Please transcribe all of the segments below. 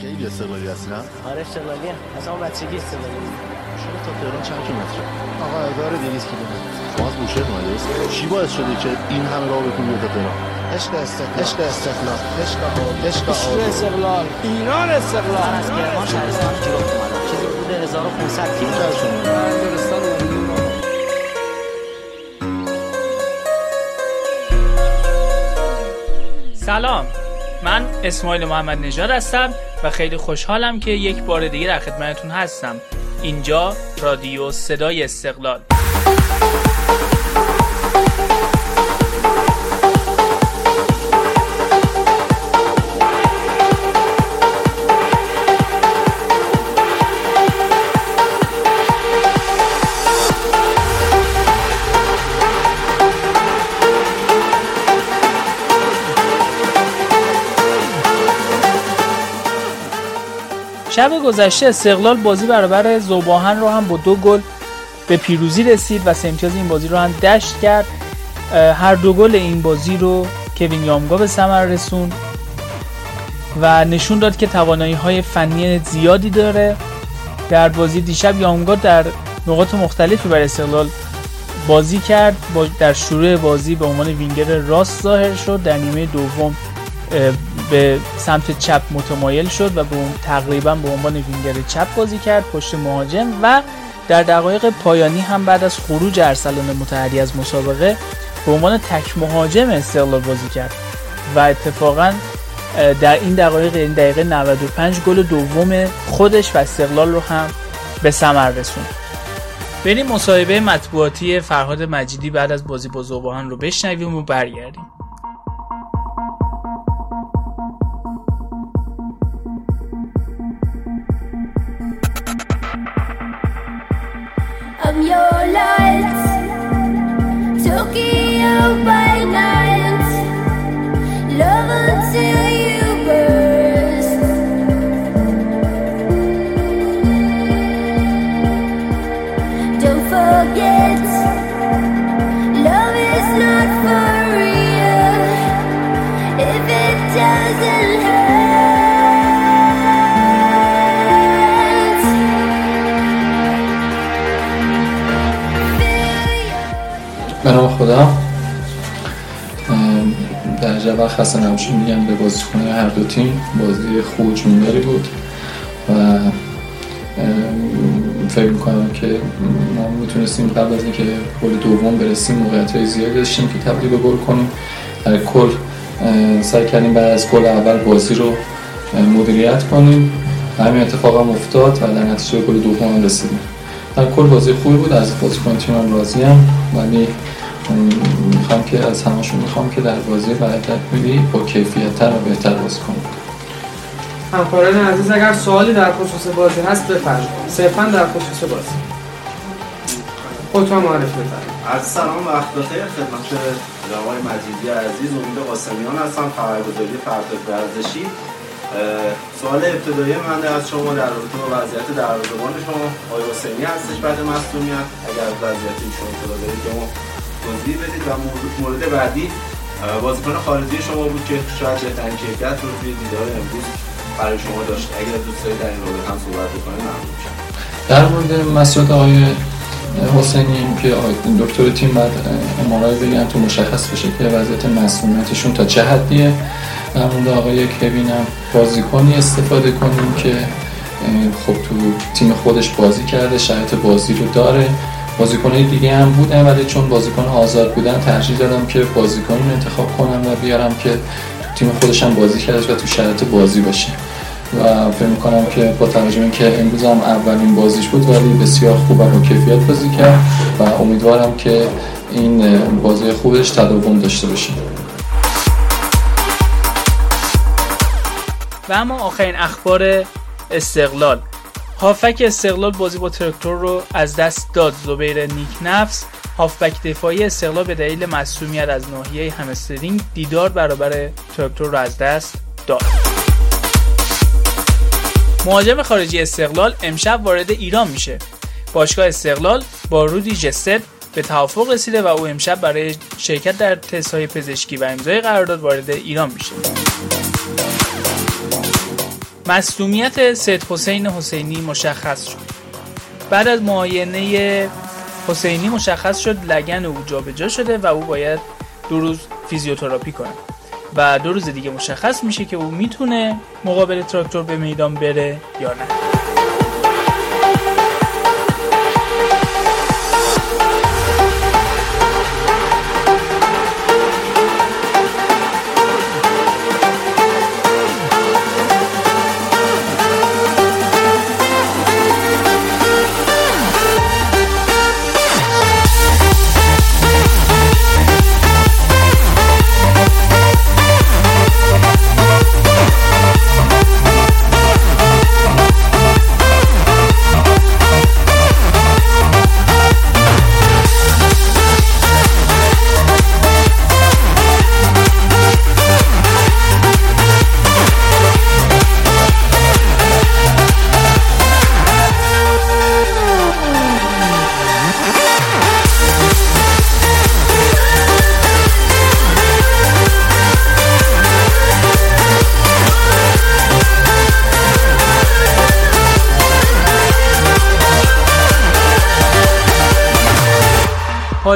خیلی استقلالی هستی نه؟ آره استقلالی اصلا بچگی استقلالی شما تا تهران چند کیلومتره؟ آقا اداره 200 کیلومتر. شما از بوشهر اومده چی باعث شده که این همه راه بکنی تا تهران؟ عشق استقلال. عشق استقلال. عشق عشق استقلال. ایران استقلال. من از کرمان شهرستان کیلو اومدم. چیزی بوده 1500 کیلو سلام. من اسماعیل محمد نژاد هستم. و خیلی خوشحالم که یک بار دیگه در خدمتتون هستم. اینجا رادیو صدای استقلال. شب گذشته استقلال بازی برابر زوباهن رو هم با دو گل به پیروزی رسید و سه امتیاز این بازی رو هم دشت کرد. هر دو گل این بازی رو کوین یامگا به ثمر رسون و نشون داد که توانایی های فنی زیادی داره. در بازی دیشب یامگا در نقاط مختلفی بر استقلال بازی کرد. در شروع بازی به عنوان وینگر راست ظاهر شد. در نیمه دوم به سمت چپ متمایل شد و به تقریبا به عنوان وینگر چپ بازی کرد پشت مهاجم و در دقایق پایانی هم بعد از خروج ارسلان متحری از مسابقه به عنوان تک مهاجم استقلال بازی کرد. و اتفاقا در این دقایق این دقیقه 95 گل دوم خودش و استقلال رو هم به ثمر رسوند. بریم مصاحبه مطبوعاتی فرهاد مجیدی بعد از بازی با زوباهن رو بشنویم و برگردیم. جواب خسته نباشید میگم به بازیکنان هر دو تیم بازی خوب جونداری بود و فکر می‌کنم که ما می‌تونستیم قبل از اینکه گل دوم برسیم موقعیت های زیادی داشتیم که تبدیل به گل کنیم. در کل سعی کردیم بعد از گل اول بازی رو مدیریت کنیم. همین اتفاق هم افتاد و در نتیجه گل دوم رسیدیم. در کل بازی خوبی بود از بازیکن تیمم راضی هم ولی می‌خوام که از همشون می‌خوام که در بازی برکت میدی با کیفیت تر و بهتر بازی کنیم همکاران عزیز اگر سوالی در خصوص بازی هست بفرمایید. صرفا در خصوص بازی. خودتون معرفی بفرمایید. از سلام و وقت بخیر. خدمت جناب مجیدی عزیز امید قاسمیان هستم خبرگزاری فردا ورزشی. سوال ابتدایی من از شما در رابطه با وضعیت دروازه‌بان شما آقای حسینی هستش بعد مصونیت اگر وضعیت ایشون اطلاع دارید توضیح بدید و مورد, بعدی بازیکن خارجی شما بود که شاید بهترین کیفیت رو توی دیدار امروز برای شما داشت. اگر دوست دارید در این رابطه هم صحبت بکنید ممنون در مورد مسئله آقای حسینی که دکتر تیم بعد امارای بگن تو مشخص بشه که وضعیت مسئولیتشون تا چه حدیه. در مورد آقای کوین هم بازیکنی استفاده کنیم که خب تو تیم خودش بازی کرده شرایط بازی رو داره. بازیکنهای دیگه هم بودن ولی چون بازیکن آزاد بودن ترجیح دادم که بازیکنی انتخاب کنم و بیارم که تیم خودش هم بازی کرده و تو شرایط بازی باشه. و فکر می‌کنم که با توجه اینکه امروز هم اولین بازیش بود ولی بسیار خوب و کیفیت بازی کرد و امیدوارم که این بازی خوبش تداوم داشته باشه. و اما آخرین اخبار استقلال. هافک استقلال بازی با تراکتور رو از دست داد. زبیر نیک نفس هافبک دفاعی استقلال به دلیل مصومیت از ناحیه همسترینگ دیدار برابر تراکتور رو از دست داد. مهاجم خارجی استقلال امشب وارد ایران میشه. باشگاه استقلال با رودی جست به توافق رسیده و او امشب برای شرکت در تست های پزشکی و امضای قرارداد وارد ایران میشه. مصدومیت سید حسین حسینی مشخص شد. بعد از معاینه حسینی مشخص شد لگن او جابجا شده و او باید دو روز فیزیوتراپی کنه. و دو روز دیگه مشخص میشه که او می‌تونه مقابل تراکتور به میدان بره یا نه.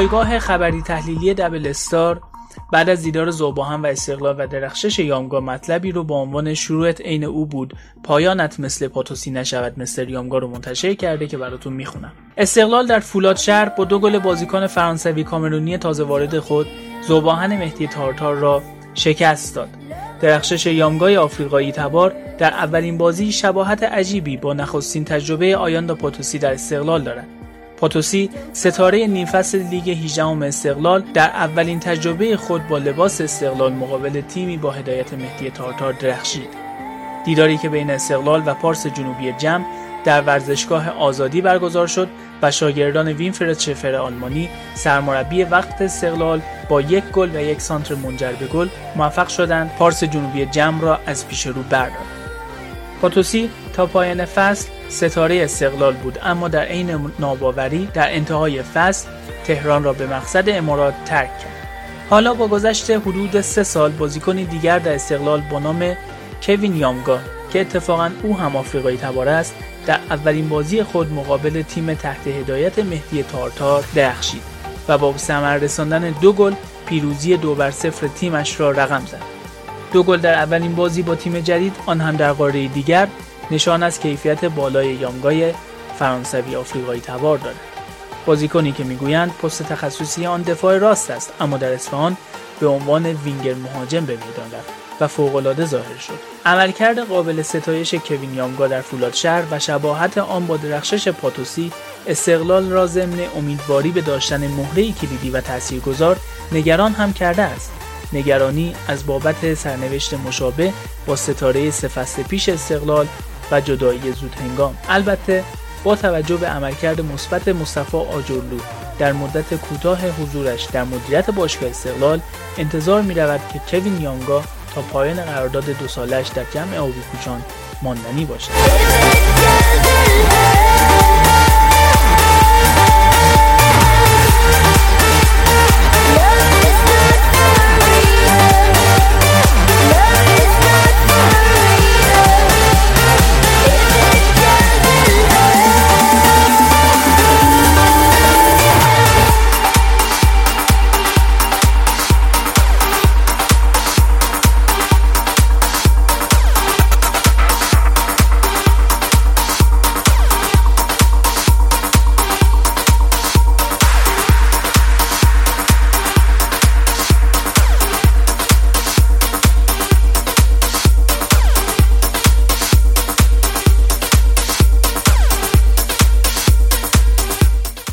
پایگاه خبری تحلیلی دبل استار بعد از دیدار زوباهن و استقلال و درخشش یامگا مطلبی رو با عنوان شروعت عین او بود. پایانت مثل پاتوسی نشود مثل یامگا رو منتشر کرده که براتون می‌خونم. استقلال در فولاد شهر با دو گل بازیکن فرانسوی کامرونی تازه وارد خود زوباهن مهدی تارتار را شکست داد. درخشش یامگای آفریقایی تبار در اولین بازی شباهت عجیبی با نخستین تجربه آیاندا پاتوسی در استقلال دارد. پاتوسی ستاره نیم فصل لیگ 18 استقلال در اولین تجربه خود با لباس استقلال مقابل تیمی با هدایت مهدی تارتار درخشید. دیداری که بین استقلال و پارس جنوبی جمع در ورزشگاه آزادی برگزار شد و شاگردان وینفرد شفر آلمانی سرمربی وقت استقلال با یک گل و یک سانتر منجر به گل موفق شدند پارس جنوبی جمع را از پیش رو بردارند. پاتوسی تا پایان فصل ستاره استقلال بود اما در عین ناباوری در انتهای فصل تهران را به مقصد امارات ترک کرد. حالا با گذشت حدود سه سال بازیکنی دیگر در استقلال با نام کوین یامگا که اتفاقا او هم آفریقایی تبار است در اولین بازی خود مقابل تیم تحت هدایت مهدی تارتار درخشید و با ثمر رساندن دو گل پیروزی دو بر صفر تیمش را رقم زد. دو گل در اولین بازی با تیم جدید آن هم در قاره دیگر نشان از کیفیت بالای یامگای فرانسوی آفریقایی تبار دارد. بازیکنی که می‌گویند پست تخصصی آن دفاع راست است اما در اصفهان به عنوان وینگر مهاجم به میدان رفت و فوقالعاده ظاهر شد. عملکرد قابل ستایش کوین یامگا در فولاد شهر و شباهت آن با درخشش پاتوسی استقلال را ضمن امیدواری به داشتن مهره کلیدی و تاثیرگذار نگران هم کرده است. نگرانی از بابت سرنوشت مشابه با ستاره سه پیش استقلال و جدایی زود هنگام البته با توجه به عملکرد مثبت مصطفی آجرلو در مدت کوتاه حضورش در مدیریت باشگاه استقلال انتظار می رود که کوین یانگا تا پایان قرارداد دو سالش در جمع آبی کوچان ماندنی باشد.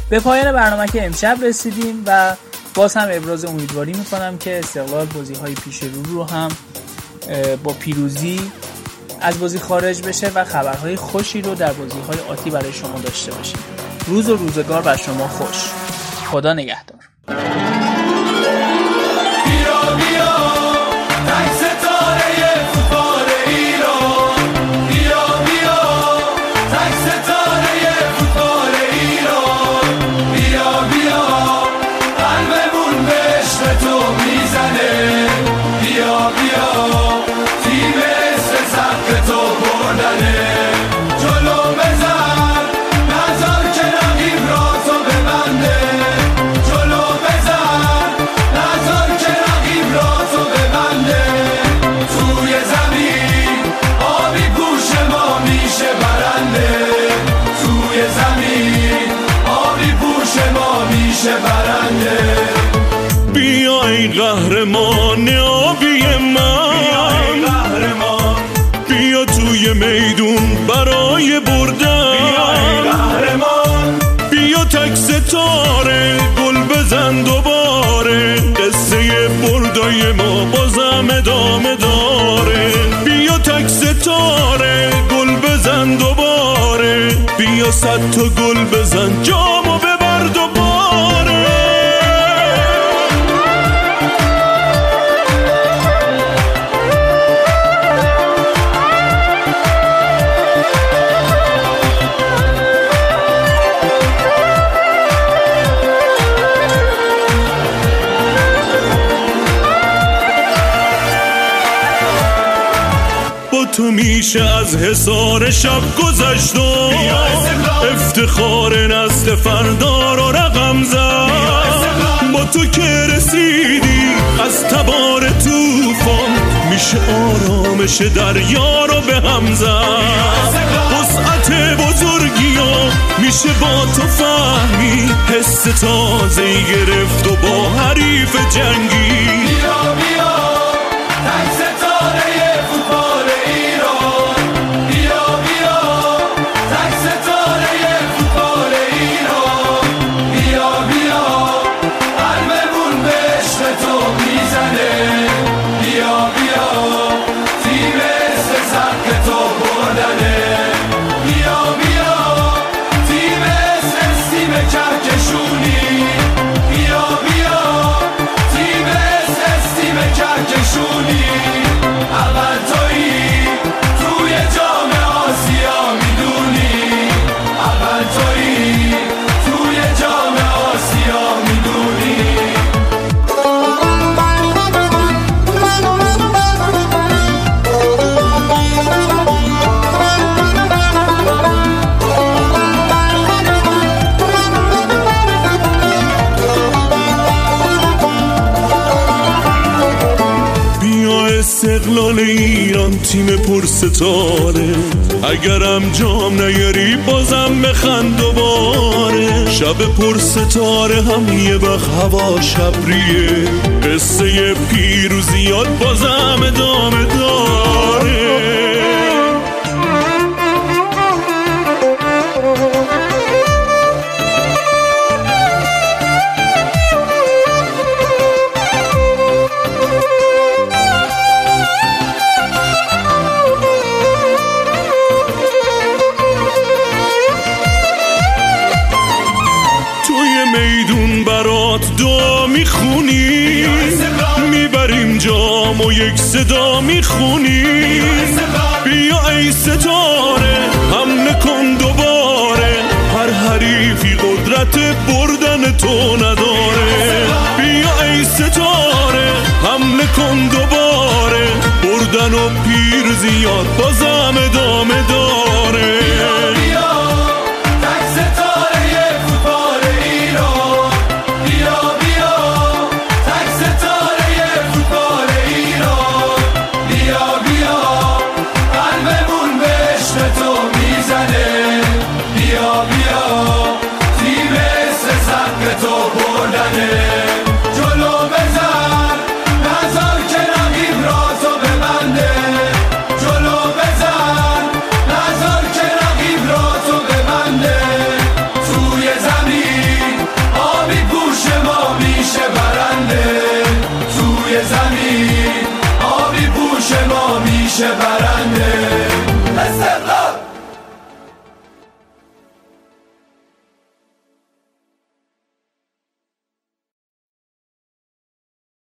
به پایان برنامه که امشب رسیدیم و باز هم ابراز امیدواری می‌کنم که استقلال بازی های پیش رو رو هم با پیروزی از بازی خارج بشه و خبرهای خوشی رو در بازی های آتی برای شما داشته باشیم. روز و روزگار بر شما خوش. خدا نگهدار. تو میشه از حسار شب گذشت و افتخار نسل فردا رو رقم زد. با تو که رسیدی از تبار توفان میشه آرامش دریا رو به هم زد. وسعت بزرگی ها میشه با تو فهمی حس تازه گرفت و با حریف جنگی. استقلال ایران تیم پر ستاره اگرم جام نیاری بازم بخند دوباره. شب پر ستاره هم یه وقت هوا شبریه. قصه پیروزیات بازم ادامه داره. می‌خونی؟ می‌بریم جام و یک صدا می‌خونی؟ بیا ای ستاره هم کن دوباره هر حریفی قدرت بردن تو نداره. بیا ای ستاره حمله کن دوباره بردن و پیر زیاد بازم ادامه داره